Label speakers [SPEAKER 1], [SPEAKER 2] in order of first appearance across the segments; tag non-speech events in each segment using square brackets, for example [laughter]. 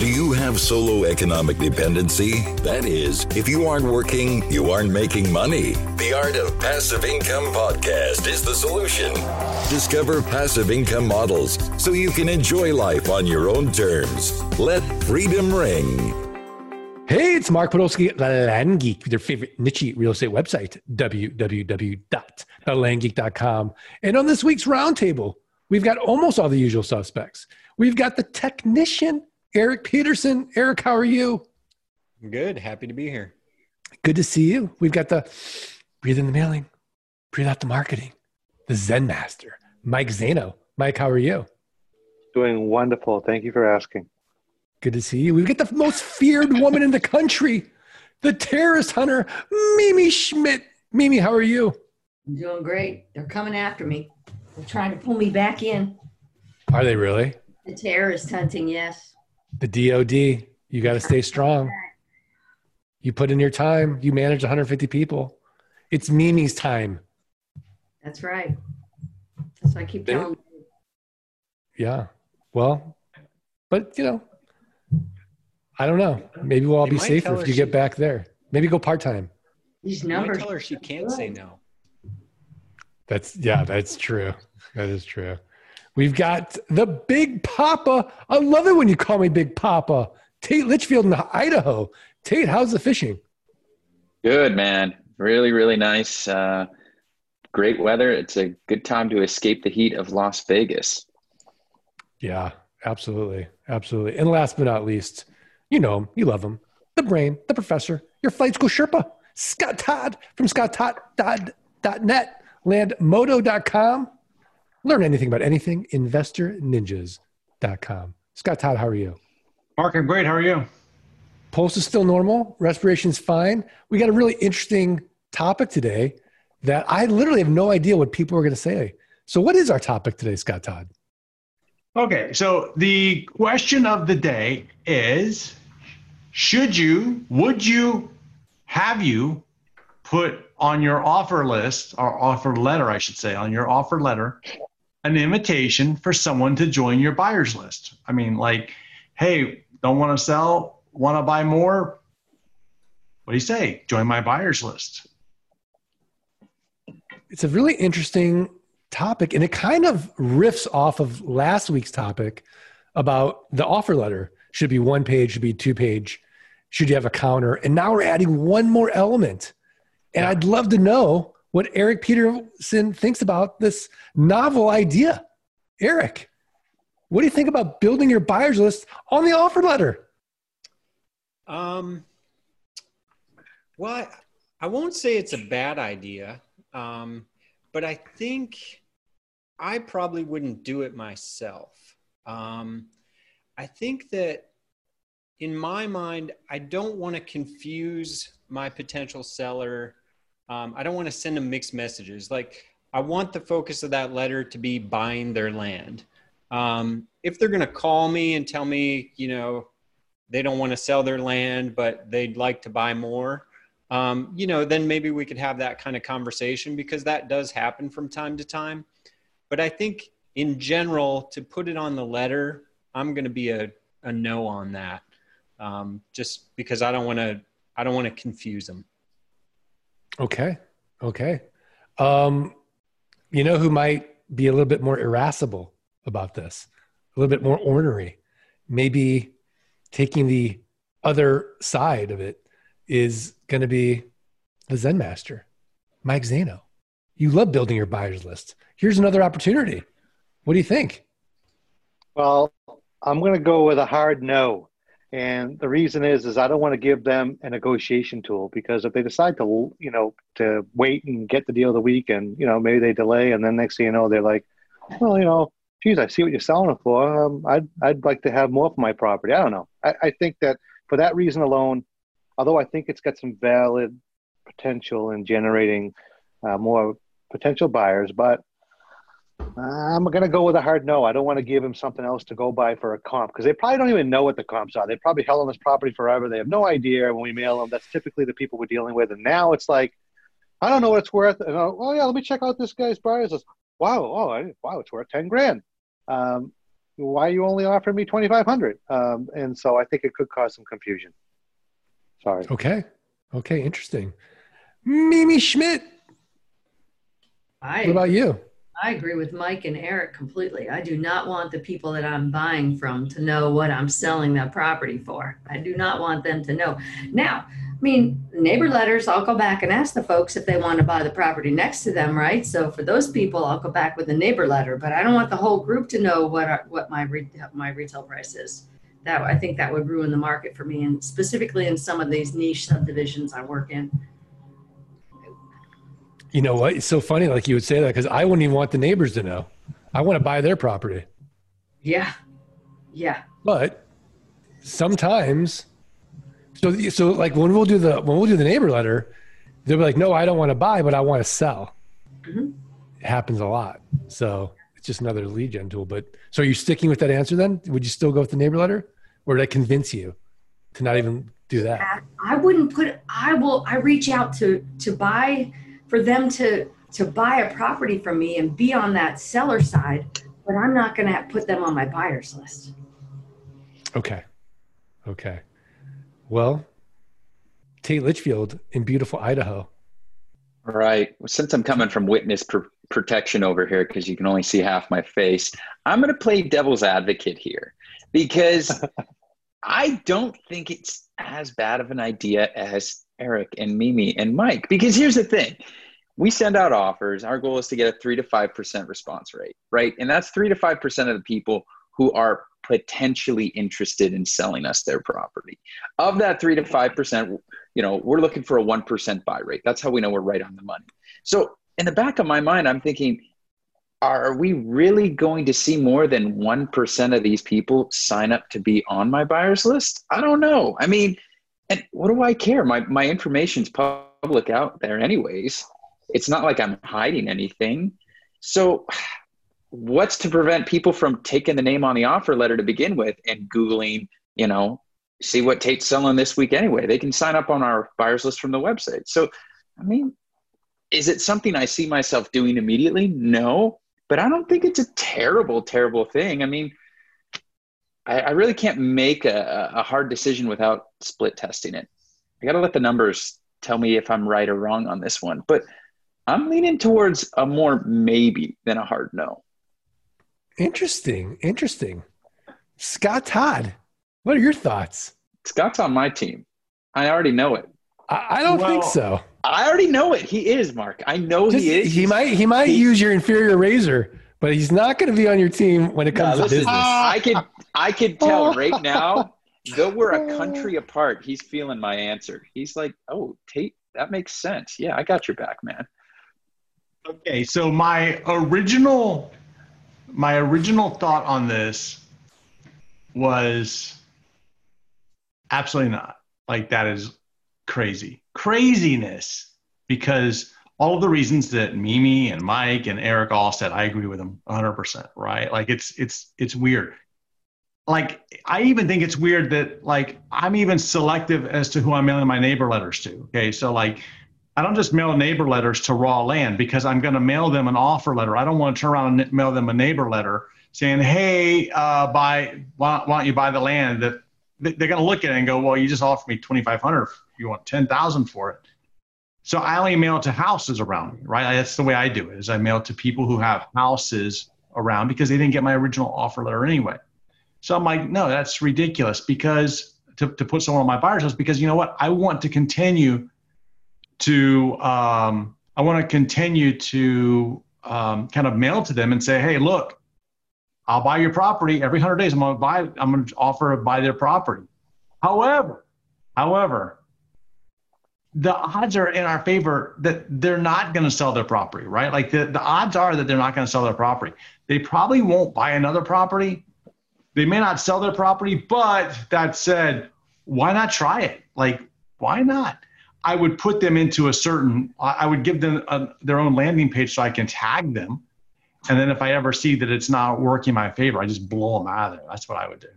[SPEAKER 1] Do you have solo economic dependency? That is, if you aren't working, you aren't making money. The Art of Passive Income podcast is the solution. Discover passive income models so you can enjoy life on your own terms. Let freedom ring.
[SPEAKER 2] Hey, it's Mark Podolsky, the Land Geek, with your favorite niche real estate website, www.thelandgeek.com. And on this week's roundtable, we've got almost all the usual suspects. We've got the technician Erik Peterson. Erik, how are you?
[SPEAKER 3] I'm Good. Happy to be here.
[SPEAKER 2] Good to see you. We've got the breathe in the mailing, breathe out the marketing, the Zen master, Mike Zaino. Mike, how are you?
[SPEAKER 4] Doing wonderful. Thank you for asking.
[SPEAKER 2] Good to see you. We've got the most feared woman in the country, the terrorist hunter, Mimi Schmidt. Mimi, how are you?
[SPEAKER 5] I'm doing great. They're coming after me. They're trying to pull me back in.
[SPEAKER 2] Are they really?
[SPEAKER 5] The terrorist hunting, yes.
[SPEAKER 2] The DOD, you got to stay strong. You put in your time, you manage 150 people. It's Mimi's time.
[SPEAKER 5] That's right. That's what I keep telling you.
[SPEAKER 2] Yeah. Well, but you know, I don't know. Maybe we'll all
[SPEAKER 3] They
[SPEAKER 2] be safer if you
[SPEAKER 3] she-
[SPEAKER 2] get back there. Maybe go part time.
[SPEAKER 5] These
[SPEAKER 3] You might
[SPEAKER 5] numbers.
[SPEAKER 3] tell her she can't say no.
[SPEAKER 2] That's yeah, that's true. That is true. We've got the Big Papa. I love it when you call me Big Papa. Tate Litchfield in Idaho. Tate, how's the fishing?
[SPEAKER 6] Good, man. Really, really nice. Uh, great weather. It's a good time to escape the heat of Las Vegas.
[SPEAKER 2] Yeah, absolutely. Absolutely. And last but not least, you know him, you love him. The brain, the professor, your flight school Sherpa, Scott Todd from scotttodd.net, landmodo.com. Learn anything about anything, investorninjas.com. Scott Todd, how are you?
[SPEAKER 7] Mark, I'm great. How are you?
[SPEAKER 2] Pulse is still normal, respiration's fine. We got a really interesting topic today that I literally have no idea what people are going to say. So, what is our topic today, Scott Todd?
[SPEAKER 7] Okay, so the question of the day is Should you, would you, have you put on your offer list, or offer letter, I should say, on your offer letter, an invitation for someone to join your buyer's list? I mean, like, hey, don't want to sell, want to buy more? What do you say? Join my buyer's list.
[SPEAKER 2] It's a really interesting topic, and it kind of riffs off of last week's topic about the offer letter. Should be one page, should be two page, should you have a counter? And now we're adding one more element. And I'd love to know what Erik Peterson thinks about this novel idea. Erik, what do you think about building your buyer's list on the offer letter?
[SPEAKER 3] Um, well, I, I won't say it's a bad idea, um, but I think I probably wouldn't do it myself. Um, I think that in my mind, I don't want to confuse my potential seller. Um, I don't want to send them mixed messages. Like, I want the focus of that letter to be buying their land. Um, if they're going to call me and tell me, you know, they don't want to sell their land, but they'd like to buy more, um, you know, then maybe we could have that kind of conversation because that does happen from time to time. But I think in general, to put it on the letter, I'm going to be a, a no on that, um, just because I don't want to. I don't want to confuse them.
[SPEAKER 2] Okay. Okay. Um, you know who might be a little bit more irascible about this, a little bit more ornery, maybe taking the other side of it is going to be the Zen master, Mike Zaino. You love building your buyers list. Here's another opportunity. What do you think?
[SPEAKER 4] Well, I'm going to go with a hard no. And the reason is, is I don't want to give them a negotiation tool because if they decide to, you know, to wait and get the deal of the week and, you know, maybe they delay and then next thing you know, they're like, well, you know, geez, I see what you're selling it for. Um, I'd, I'd like to have more for my property. I don't know. I, I think that for that reason alone, although I think it's got some valid potential in generating uh, more potential buyers, but I'm going to go with a hard no. I don't want to give him something else to go by for a comp because they probably don't even know what the comps are. They probably held on this property forever. They have no idea when we mail them. That's typically the people we're dealing with. And now it's like, I don't know what it's worth. And oh yeah, let me check out this guy's buyers list. Wow, oh I, wow, it's worth ten grand. Um, why you only offering me 2500 um, and so i think it could cause some confusion sorry
[SPEAKER 2] Okay. Okay. Interesting. Mimi Schmidt.
[SPEAKER 5] I,
[SPEAKER 2] What about you?
[SPEAKER 5] I agree with Mike and Erik completely. I do not want the people that I'm buying from to know what I'm selling that property for. I do not want them to know. Now, I mean, neighbor letters, I'll go back and ask the folks if they want to buy the property next to them, right? So for those people, I'll go back with a neighbor letter, but I don't want the whole group to know what our, what my re, my retail price is. That I think that would ruin the market for me, and specifically in some of these niche subdivisions I work in.
[SPEAKER 2] You know what? It's so funny, like you would say that, because I wouldn't even want the neighbors to know. I want to buy their property.
[SPEAKER 5] Yeah, yeah.
[SPEAKER 2] But sometimes, so so like when we'll do the when we'll do the neighbor letter, they'll be like, "No, I don't want to buy, but I want to sell."
[SPEAKER 5] Mhm.
[SPEAKER 2] It happens a lot. So it's just another lead gen tool. But so are you sticking with that answer then? Would you still go with the neighbor letter, or did I convince you to not even do that?
[SPEAKER 5] I wouldn't put I will I reach out to to buy for them to to buy a property from me and be on that seller side, but I'm not going to put them on my buyers list.
[SPEAKER 2] Okay, okay. Well, Tate Litchfield in beautiful Idaho.
[SPEAKER 6] Right. Since I'm coming from witness pr- protection over here, because you can only see half my face, I'm going to play devil's advocate here because [laughs] I don't think it's as bad of an idea as Erik and Mimi and Mike. Because here's the thing we send out offers. Our goal is to get a three to 5% response rate, right? And that's three to 5% of the people who are potentially interested in selling us their property. Of that three to 5%, you know, we're looking for a 1% buy rate. That's how we know we're right on the money. So in the back of my mind, I'm thinking, are we really going to see more than 1% of these people sign up to be on my buyers list? I don't know. I mean, and what do I care? My, my information's public out there anyways. It's not like I'm hiding anything. So what's to prevent people from taking the name on the offer letter to begin with and Googling, you know, see what Tate's selling this week anyway? They can sign up on our buyers list from the website. So, I mean, is it something I see myself doing immediately? No, but I don't think it's a terrible, terrible thing. I mean, I, I really can't make a, a hard decision without split testing it. I got to let the numbers tell me if I'm right or wrong on this one. But I'm leaning towards a more maybe than a hard no.
[SPEAKER 2] Interesting. Interesting. Scott Todd, what are your thoughts?
[SPEAKER 6] Scott's on my team. I already know it.
[SPEAKER 2] I, I don't think so.
[SPEAKER 6] I already know it. He is, Mark. I know
[SPEAKER 2] Just-
[SPEAKER 6] he is.
[SPEAKER 2] He might he might
[SPEAKER 6] he-
[SPEAKER 2] use your inferior razor, but he's not going to be on your team when it
[SPEAKER 6] No,
[SPEAKER 2] comes to
[SPEAKER 6] listen,
[SPEAKER 2] business.
[SPEAKER 6] I could I could tell [laughs] right now, though we're a country [laughs] apart, he's feeling my answer. He's like, "Oh, Tate, that makes sense. Yeah, I got your back, man."
[SPEAKER 7] Okay, so my original my original thought on this was absolutely not. Like that is crazy. Craziness because all of the reasons that Mimi and Mike and Erik all said, I agree with them 100%, right? Like it's it's it's weird. Like I even think it's weird that like I'm even selective as to who I'm mailing my neighbor letters to. Okay, so like I don't just mail neighbor letters to raw land because I'm going to mail them an offer letter. I don't want to turn around and mail them a neighbor letter saying, "Hey, uh, buy why, why don't you buy the land?" That they- they're going to look at it and go, "Well, you just offered me 2,500. You want 10,000 for it." So I only mail it to houses around me, right? That's the way I do it. Is I mail it to people who have houses around because they didn't get my original offer letter anyway. So I'm like, no, that's ridiculous because to, to put someone on my buyer's list because you know what? I want to continue to um, I want to continue to um, kind of mail to them and say, hey, look, I'll buy your property every hundred days. I'm gonna buy. I'm gonna offer to buy their property. However, however, the odds are in our favor that they're not going to sell their property, right? Like the, the odds are that they're not going to sell their property. They probably won't buy another property. They may not sell their property, but that said, why not try it? Like, why not? I would put them into a certain, I I would give them a, their own landing page so I can tag them. And then if I ever see that it's not working in my favor, I just blow them out of there. That's what I would do.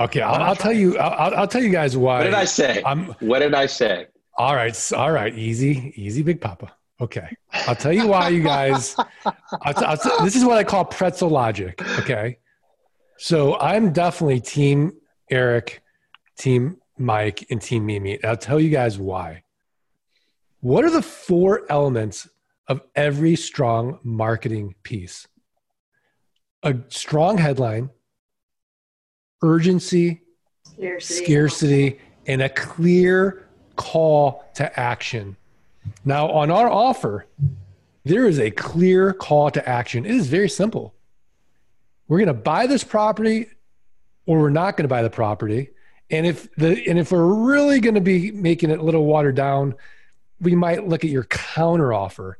[SPEAKER 2] Okay, I'll, I'll tell you. I'll, I'll tell you guys why.
[SPEAKER 6] What did I say?
[SPEAKER 2] I'm
[SPEAKER 6] What did I say?
[SPEAKER 2] All right. All right. Easy, easy, Big Papa. Okay, I'll tell you why, you guys. I'll t- I'll t- this is what I call pretzel logic. Okay, So I'm definitely team Erik, team Mike, and team Mimi. And I'll tell you guys why. What are the four elements of every strong marketing piece? A strong headline, urgency,
[SPEAKER 5] Scarcity.
[SPEAKER 2] scarcity, and a clear call to action. Now, on our offer, there is a clear call to action. It is very simple. We're going to buy this property or we're not going to buy the property. And if the and if we're really going to be making it a little watered down, we might look at your counter offer.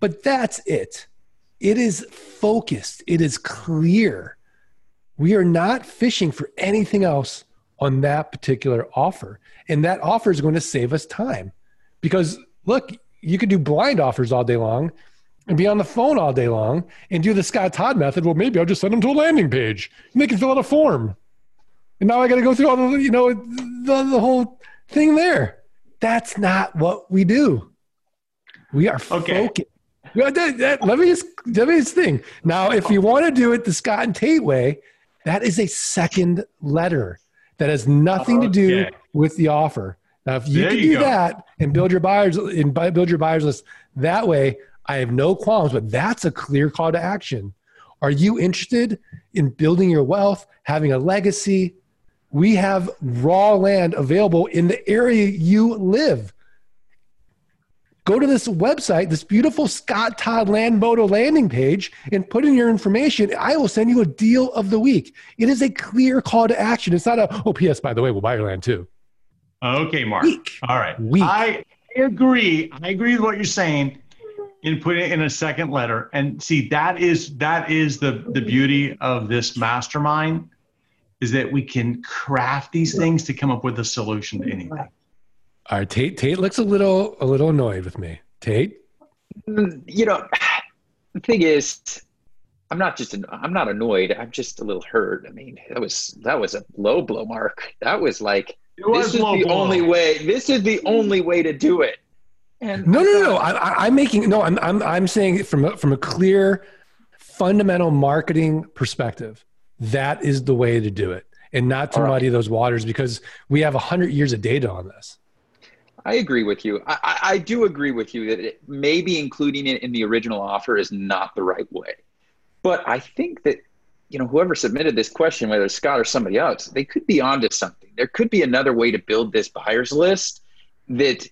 [SPEAKER 2] But that's it. It is focused. It is clear. We are not fishing for anything else on that particular offer. And that offer is going to save us time. Because look, you could do blind offers all day long and be on the phone all day long and do the Scott Todd method. Well, maybe I'll just send them to a landing page and they can fill out a form. And now I got to go through all the, you know, the, the whole thing there. That's not what we do. We are
[SPEAKER 7] Okay.
[SPEAKER 2] focused. That- that- let me just let me just thing. Now, if you want to do it the Scott and Tate way, that is a second letter that has nothing to oh,
[SPEAKER 7] do
[SPEAKER 2] with the offer. Now, if you
[SPEAKER 7] There
[SPEAKER 2] can
[SPEAKER 7] you
[SPEAKER 2] do
[SPEAKER 7] go.
[SPEAKER 2] that and build your buyers and buy- build your buyers list that way, I have no qualms. But that's a clear call to action. Are you interested in building your wealth, having a legacy? We have raw land available in the area you live. Go to this website, this beautiful Scott Todd LandModo landing page, and put in your information. I will send you a deal of the week. It is a clear call to action. It's not a, oh, P.S., by the way, we'll buy your land too.
[SPEAKER 7] Okay, Mark.
[SPEAKER 2] Weak.
[SPEAKER 7] All right.
[SPEAKER 2] Weak.
[SPEAKER 7] I agree. I agree with what you're saying in putting it in a second letter. And see, that is that is the the beauty of this mastermind is that we can craft these things to come up with a solution to anything.
[SPEAKER 2] All right, Tate. Tate looks a little, a little annoyed with me. Tate, mm,
[SPEAKER 6] you know, the thing is, I'm not just an, I'm not annoyed. I'm just a little hurt. I mean, that was that was a low blow, Mark. That was like
[SPEAKER 7] was
[SPEAKER 6] this is the
[SPEAKER 7] blow.
[SPEAKER 6] only way. This is the mm. only way to do it. And
[SPEAKER 2] no, no, no. I, I, I'm making no. I'm, I'm, I'm saying from a, from a clear, fundamental marketing perspective. That is the way to do it, and not to
[SPEAKER 6] All right.
[SPEAKER 2] muddy those waters because we have hundred years of data on this.
[SPEAKER 6] I agree with you. I, I, do agree with you that it, maybe including it in the original offer is not the right way. But I think that, you know, whoever submitted this question, whether it's Scott or somebody else, they could be onto something. There could be another way to build this buyers list that,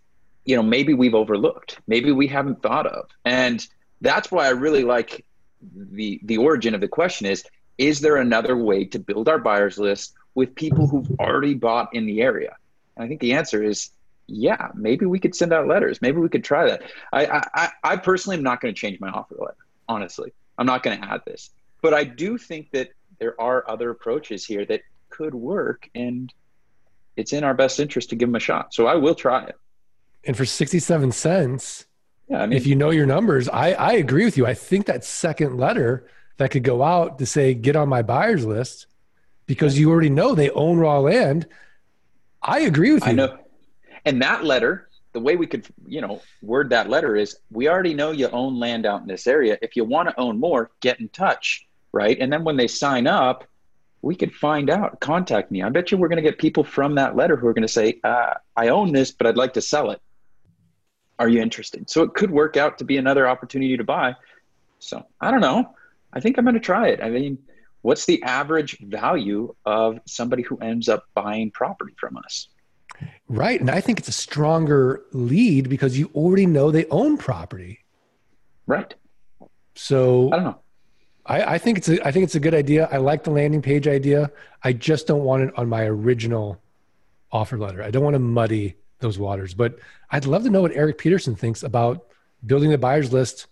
[SPEAKER 6] you know, maybe we've overlooked, maybe we haven't thought of. And that's why I really like the the origin of the question is is there another way to build our buyers list with people who've already bought in the area? And I think the answer is yeah, maybe we could send out letters. Maybe we could try that. I, I, I- personally am not going to change my offer letter. Honestly, I'm not going to add this, but I do think that there are other approaches here that could work, and it's in our best interest to give them a shot. So I will try it.
[SPEAKER 2] And for sixty-seven cents,
[SPEAKER 6] Yeah, I mean,
[SPEAKER 2] if you know your numbers, I, I agree with you. I think that second letter that could go out to say get on my buyers list because you already know they own raw land. I agree with you.
[SPEAKER 6] I know. And that letter, the way we could, you know, word that letter is we already know you own land out in this area. If you want to own more, get in touch, right? And then when they sign up, we could find out, contact me. I bet you we're going to get people from that letter who are going to say, uh, I own this, but I'd like to sell it. Are you interested? So it could work out to be another opportunity to buy. So I don't know. I think I'm going to try it. I mean, what's the average value of somebody who ends up buying property from us?
[SPEAKER 2] Right. And I think it's a stronger lead because you already know they own property.
[SPEAKER 6] Right.
[SPEAKER 2] So
[SPEAKER 6] I don't know.
[SPEAKER 2] I, I think it's a I think it's a good idea. I like the landing page idea. I just don't want it on my original offer letter. I don't want to muddy those waters. But I'd love to know what Erik Peterson thinks about building the buyers list,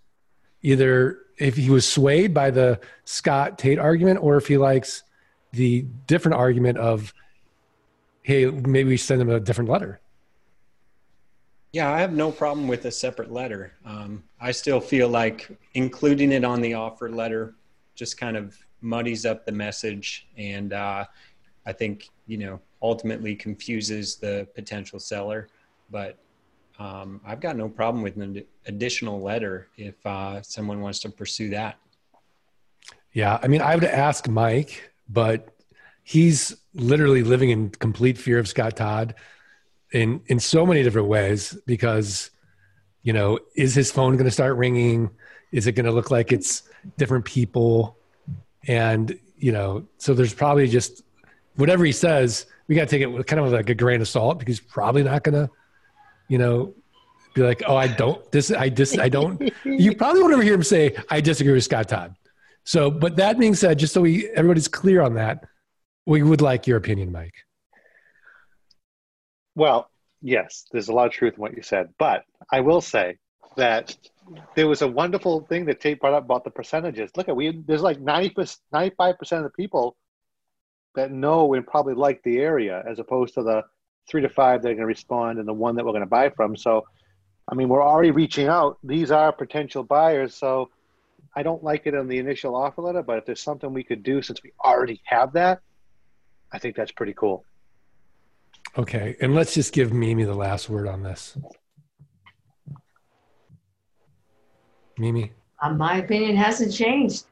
[SPEAKER 2] either if he was swayed by the Scott Tate argument or if he likes the different argument of, hey, maybe we send them a different letter.
[SPEAKER 3] Yeah, I have no problem with a separate letter. Um, I still feel like including it on the offer letter just kind of muddies up the message, and uh, I think you know ultimately confuses the potential seller. But um, I've got no problem with an additional letter if uh, someone wants to pursue that.
[SPEAKER 2] Yeah, I mean, I would ask Mike, but he's literally living in complete fear of Scott Todd in in so many different ways because you know is his phone going to start ringing? Is it going to look like it's different people? And you know so there's probably just whatever he says we got to take it with kind of like a grain of salt because he's probably not going to you know be like oh i don't this i dis i don't [laughs] you probably won't ever hear him say i disagree with scott todd. So but that being said just so we everybody's clear on that we would like your opinion mike
[SPEAKER 4] Well, yes, there's a lot of truth in what you said, but I will say that there was a wonderful thing that Tate brought up about the percentages. Look at we there's like 90 95 percent of the people that know and probably like the area as opposed to the three to five that are going to respond and the one that we're going to buy from. So, I mean, we're already reaching out. These are potential buyers. So, I don't like it in the initial offer letter, but if there's something we could do since we already have that, I think that's pretty cool.
[SPEAKER 2] okay and let's just give mimi the last word on this mimi
[SPEAKER 5] Uh, my opinion hasn't changed.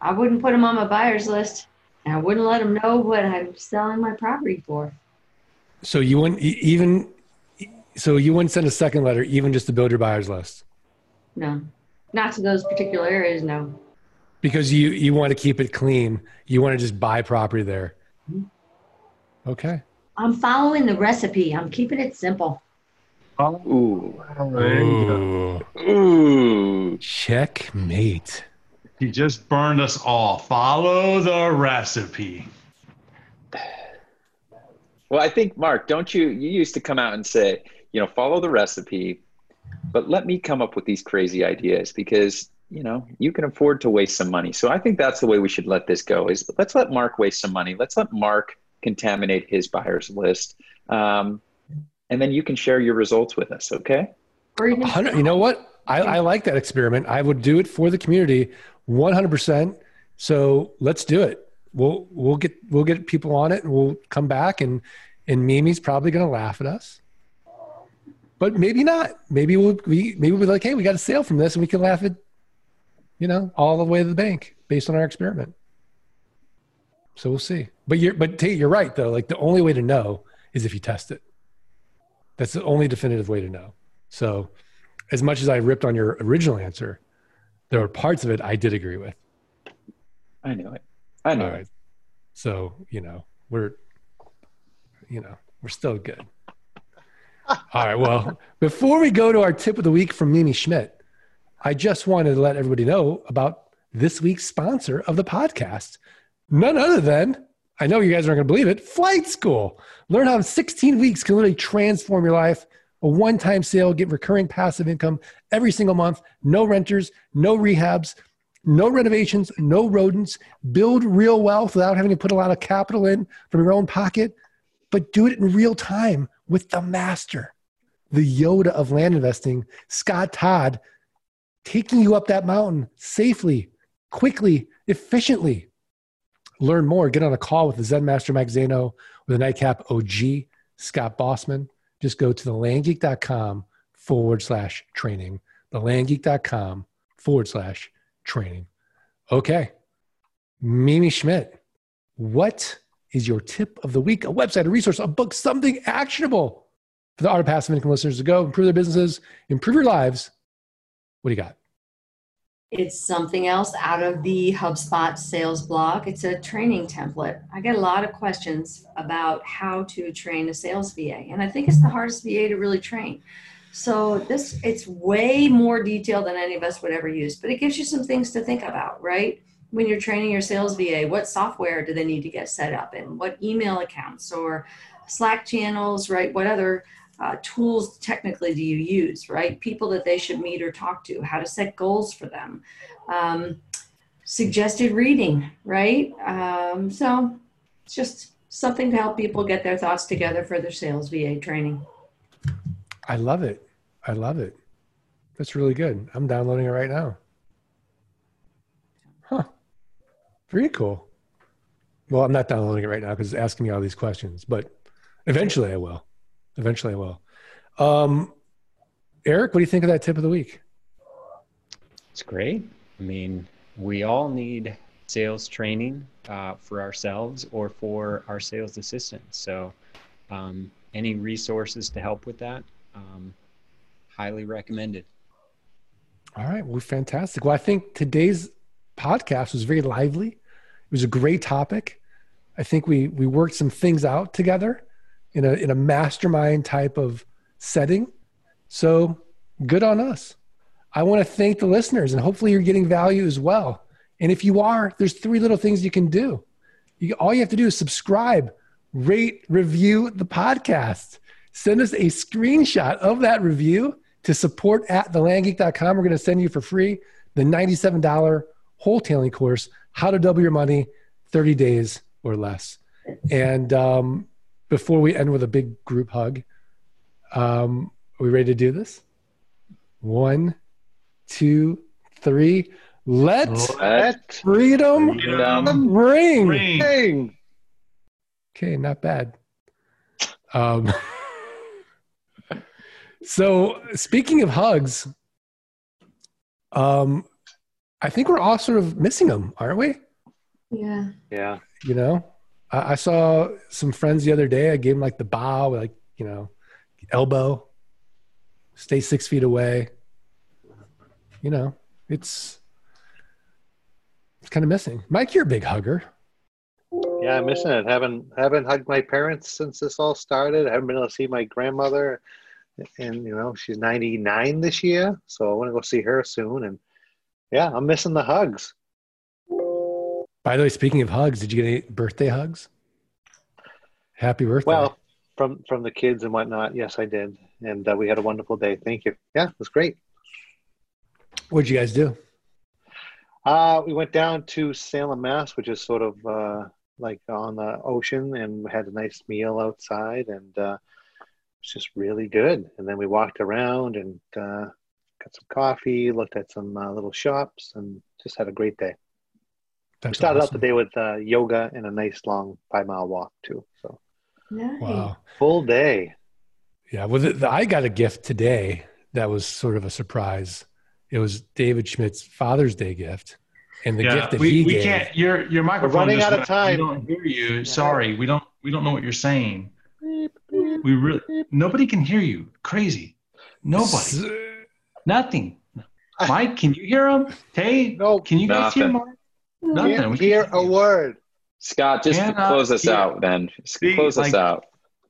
[SPEAKER 5] I wouldn't put them on my buyer's list, and I wouldn't let them know what I'm selling my property for.
[SPEAKER 2] So you wouldn't even, so you wouldn't send a second letter, even just to build your buyers list,
[SPEAKER 5] No, not to those particular areas. No.
[SPEAKER 2] because you you want to keep it clean. You want to just buy property there. Okay.
[SPEAKER 5] I'm following the recipe. I'm keeping it simple.
[SPEAKER 6] Ooh.
[SPEAKER 2] Ooh,
[SPEAKER 6] Ooh.
[SPEAKER 2] checkmate.
[SPEAKER 7] He just burned us all. Follow the recipe.
[SPEAKER 6] Well, I think Mark, don't you? You used to come out and say, you know, follow the recipe, but let me come up with these crazy ideas because you know you can afford to waste some money. So I think that's the way we should let this go. Is let's let Mark waste some money. Let's let Mark contaminate his buyers list, um, and then you can share your results with us. Okay?
[SPEAKER 5] Or even
[SPEAKER 2] you know what? I, I like that experiment. I would do it for the community 100%. So let's do it. We'll, we'll get, we'll get people on it and we'll come back and, and Mimi's probably going to laugh at us, but maybe not. Maybe we'll, we, maybe we'll be like, Hey, we got a sale from this and we can laugh at, you know, all the way to the bank based on our experiment. So we'll see. But you're, but Tate, you're right though. Like the only way to know is if you test it. That's the only definitive way to know. So, as much as I ripped on your original answer, there were parts of it I did agree with.
[SPEAKER 6] I knew it. I knew
[SPEAKER 2] All
[SPEAKER 6] it.
[SPEAKER 2] So, you know, we're, you know, we're still good. All right. Well, before we go to our tip of the week from Mimi Schmidt, I just wanted to let everybody know about this week's sponsor of the podcast. None other than, I know you guys aren't going to believe it, Flight School. Learn how 16 weeks can literally transform your life. A one time sale, get recurring passive income every single month, no renters, no rehabs, no renovations, no rodents, build real wealth without having to put a lot of capital in from your own pocket, but do it in real time with the master, the Yoda of land investing, Scott Todd, taking you up that mountain safely, quickly, efficiently. Learn more. Get on a call with the Zen Master Mike Zaino with a nightcap OG, Scott Bossman. Just go to thelandgeek.com forward slash training. Thelandgeek.com forward slash training. Okay. Mimi Schmidt, what is your tip of the week? A website, a resource, a book, something actionable for the Art of Passive Income listeners to go improve their businesses, improve your lives. What do you got?
[SPEAKER 5] It's something else out of the HubSpot sales blog. It's a training template. I get a lot of questions about how to train a sales VA, and I think it's the hardest VA to really train. So this it's way more detailed than any of us would ever use, but it gives you some things to think about, right? When you're training your sales VA, what software do they need to get set up in? What email accounts or Slack channels, right? What other uh, tools technically do you use, right? People that they should meet or talk to, how to set goals for them, um, suggested reading, right? Um, so it's just something to help people get their thoughts together for their sales VA training.
[SPEAKER 2] I love it. I love it. That's really good. I'm downloading it right now. Huh. Very cool. Well, I'm not downloading it right now because it's asking me all these questions, but eventually I will. Eventually I will. Um, Erik, what do you think of that tip of the week?
[SPEAKER 3] It's great. I mean, we all need sales training uh, for ourselves or for our sales assistants. So, um, any resources to help with that, um, highly recommended.
[SPEAKER 2] All right. Well, fantastic. Well, I think today's podcast was very lively. It was a great topic. I think we we worked some things out together in a in a mastermind type of setting. So good on us. I want to thank the listeners and hopefully you're getting value as well. And if you are, there's three little things you can do. You, all you have to do is subscribe, rate, review the podcast. Send us a screenshot of that review to support at thelandgeek.com. We're going to send you for free the $97 wholetailing course, How to Double Your Money 30 Days or Less. And um, before we end with a big group hug, um, are we ready to do this? One, two, three. Let,
[SPEAKER 6] Let
[SPEAKER 2] freedom,
[SPEAKER 6] freedom
[SPEAKER 2] ring.
[SPEAKER 7] Ring.
[SPEAKER 2] Okay, not bad. Um, [laughs] so speaking of hugs, um, I think we're all sort of missing them, aren't we?
[SPEAKER 5] Yeah.
[SPEAKER 4] Yeah.
[SPEAKER 2] You know, I, I saw some friends the other day. I gave them like the bow, like you know, elbow, stay six feet away. You know, it's it's kind of missing. Mike, you're a big hugger.
[SPEAKER 4] Yeah, I'm missing it. Haven't haven't hugged my parents since this all started. I haven't been able to see my grandmother, and you know she's 99 this year, so I want to go see her soon. And yeah, I'm missing the hugs.
[SPEAKER 2] By the way, speaking of hugs, did you get any birthday hugs? Happy birthday!
[SPEAKER 4] Well, from from the kids and whatnot, yes, I did, and uh, we had a wonderful day. Thank you. Yeah, it was great.
[SPEAKER 2] what'd you guys do?
[SPEAKER 4] Uh, we went down to Salem, Mass, which is sort of uh, like on the ocean, and we had a nice meal outside, and uh, it's just really good. And then we walked around and uh, got some coffee, looked at some uh, little shops, and just had a great day. We
[SPEAKER 2] That's
[SPEAKER 4] started out the day with uh, yoga and a nice long five mile walk too. So
[SPEAKER 5] Nice.
[SPEAKER 2] Wow.
[SPEAKER 4] full day.
[SPEAKER 2] Yeah. Well, the, the, I got a gift today that was sort of a surprise. It was David Schmidt's Father's Day gift, and the
[SPEAKER 7] yeah,
[SPEAKER 2] gift that
[SPEAKER 7] we,
[SPEAKER 2] he
[SPEAKER 7] we
[SPEAKER 2] gave.
[SPEAKER 7] can't. Your your microphone.
[SPEAKER 4] running
[SPEAKER 7] just
[SPEAKER 4] out of time.
[SPEAKER 7] We don't hear you. Sorry, we don't. We don't know what you're saying. We really. Nobody can hear you. Crazy. Nobody.
[SPEAKER 2] S-
[SPEAKER 7] Nothing. Mike, can you hear him? Hey,
[SPEAKER 4] No,
[SPEAKER 7] can you guys hear
[SPEAKER 6] Nothing.
[SPEAKER 7] Mark? Nothing.
[SPEAKER 4] can't
[SPEAKER 7] We
[SPEAKER 4] hear
[SPEAKER 7] can't
[SPEAKER 4] a word.
[SPEAKER 6] Scott, just
[SPEAKER 7] Cannot
[SPEAKER 6] close us
[SPEAKER 7] hear-
[SPEAKER 6] out then. Just
[SPEAKER 7] See,
[SPEAKER 6] close us out.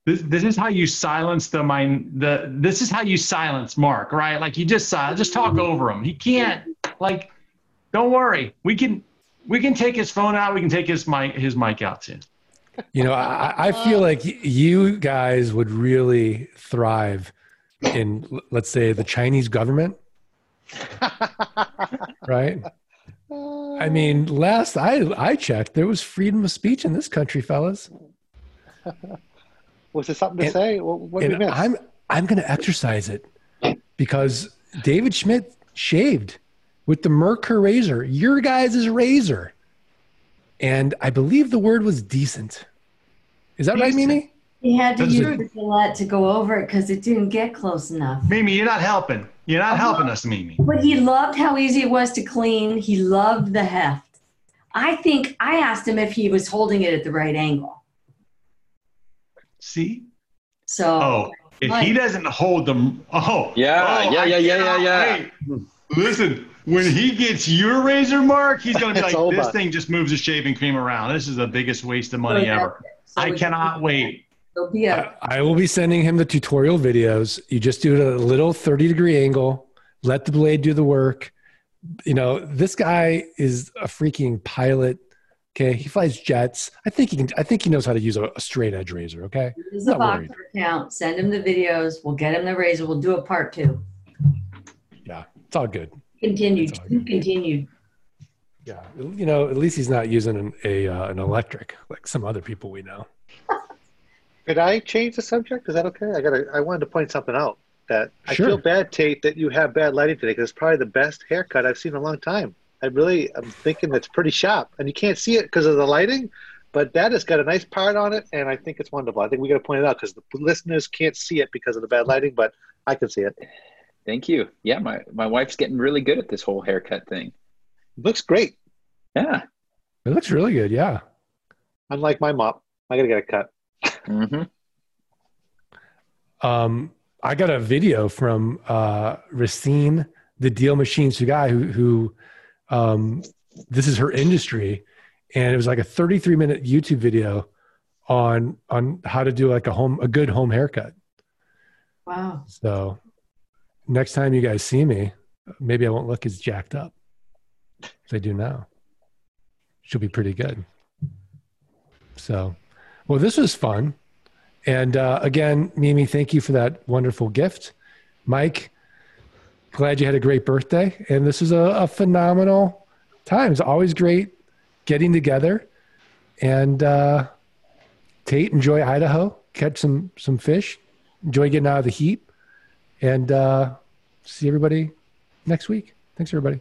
[SPEAKER 7] This, this is how you silence the mind. The this is how you silence Mark, right? Like you just uh, just talk over him. He can't. Like, don't worry. We can we can take his phone out. We can take his mic his mic out too.
[SPEAKER 2] You know, I, I feel like you guys would really thrive in, let's say, the Chinese government, [laughs] right? I mean, last I I checked, there was freedom of speech in this country, fellas. [laughs]
[SPEAKER 4] Was there something to
[SPEAKER 2] And-
[SPEAKER 4] say? What, what did we miss?
[SPEAKER 2] I'm I'm going to exercise it because David Schmidt shaved with the Merkur razor, your guys' razor, and I believe the word was decent. Is that right, Mimi?
[SPEAKER 5] He had to
[SPEAKER 7] That's
[SPEAKER 5] use
[SPEAKER 7] it.
[SPEAKER 5] the Gillette to go over it because it didn't get close enough.
[SPEAKER 7] Mimi, you're not helping. You're not helping us, Mimi.
[SPEAKER 5] But he loved how easy it was to clean. He loved the heft. I think I asked him if he was holding it at the right angle.
[SPEAKER 7] See?
[SPEAKER 5] So
[SPEAKER 7] Oh, if he doesn't hold them, oh
[SPEAKER 6] Yeah,
[SPEAKER 7] oh,
[SPEAKER 6] yeah,
[SPEAKER 7] I
[SPEAKER 6] yeah, yeah,
[SPEAKER 7] cannot
[SPEAKER 6] yeah,
[SPEAKER 7] wait. Listen, when he gets your razor mark, he's gonna be [laughs] like, "This thing just moves the shaving cream around. This is the biggest waste of money oh, ever."
[SPEAKER 5] so
[SPEAKER 7] I cannot wait.
[SPEAKER 5] There'll be a
[SPEAKER 2] I will be sending him the tutorial videos. You just do it at a little 30 degree angle, let the blade do the work. You know, this guy is a freaking pilot. Okay. He flies jets. I think he can, I think he knows how to use a, a straight edge razor. Okay.
[SPEAKER 5] Use the
[SPEAKER 2] Not
[SPEAKER 5] box
[SPEAKER 2] worried.
[SPEAKER 5] account. Send him the videos. We'll get him the razor. We'll do a part two.
[SPEAKER 2] Yeah. It's all good.
[SPEAKER 5] Continued.
[SPEAKER 2] That's all good.
[SPEAKER 5] Continued.
[SPEAKER 2] Yeah. You know, at least he's not using an, a, uh, an electric like some other people we know. [laughs]
[SPEAKER 4] Could I change the subject? Is that okay? I got. I wanted to point something out that I
[SPEAKER 2] Sure.
[SPEAKER 4] feel bad, Tate, that you have bad lighting today because it's probably the best haircut I've seen in a long time. I really, I'm thinking that's pretty sharp, and you can't see it because of the lighting, but that has got a nice part on it, and I think it's wonderful. I think we got to point it out because the listeners can't see it because of the bad lighting, but I can see it.
[SPEAKER 6] Thank you. Yeah, my, my wife's getting really good at this whole haircut thing.
[SPEAKER 4] Looks great.
[SPEAKER 6] Yeah.
[SPEAKER 2] It looks really good. Yeah.
[SPEAKER 4] Unlike my mop, I gotta get a cut.
[SPEAKER 6] Hmm
[SPEAKER 2] Um, I got a video from uh, Racine, the Deal Machines guy who, who um, this is her industry, and it was like a 33 minute YouTube video on on how to do like a home a good home haircut.
[SPEAKER 5] Wow.
[SPEAKER 2] So next time you guys see me, maybe I won't look as jacked up as I do now. She'll be pretty good. So, well, this was fun. And uh, again, Mimi, thank you for that wonderful gift. Mike, glad you had a great birthday. And this is a, a phenomenal time. It's always great getting together. And uh, Tate, enjoy Idaho, catch some some fish, enjoy getting out of the heat, and uh, see everybody next week. Thanks, everybody.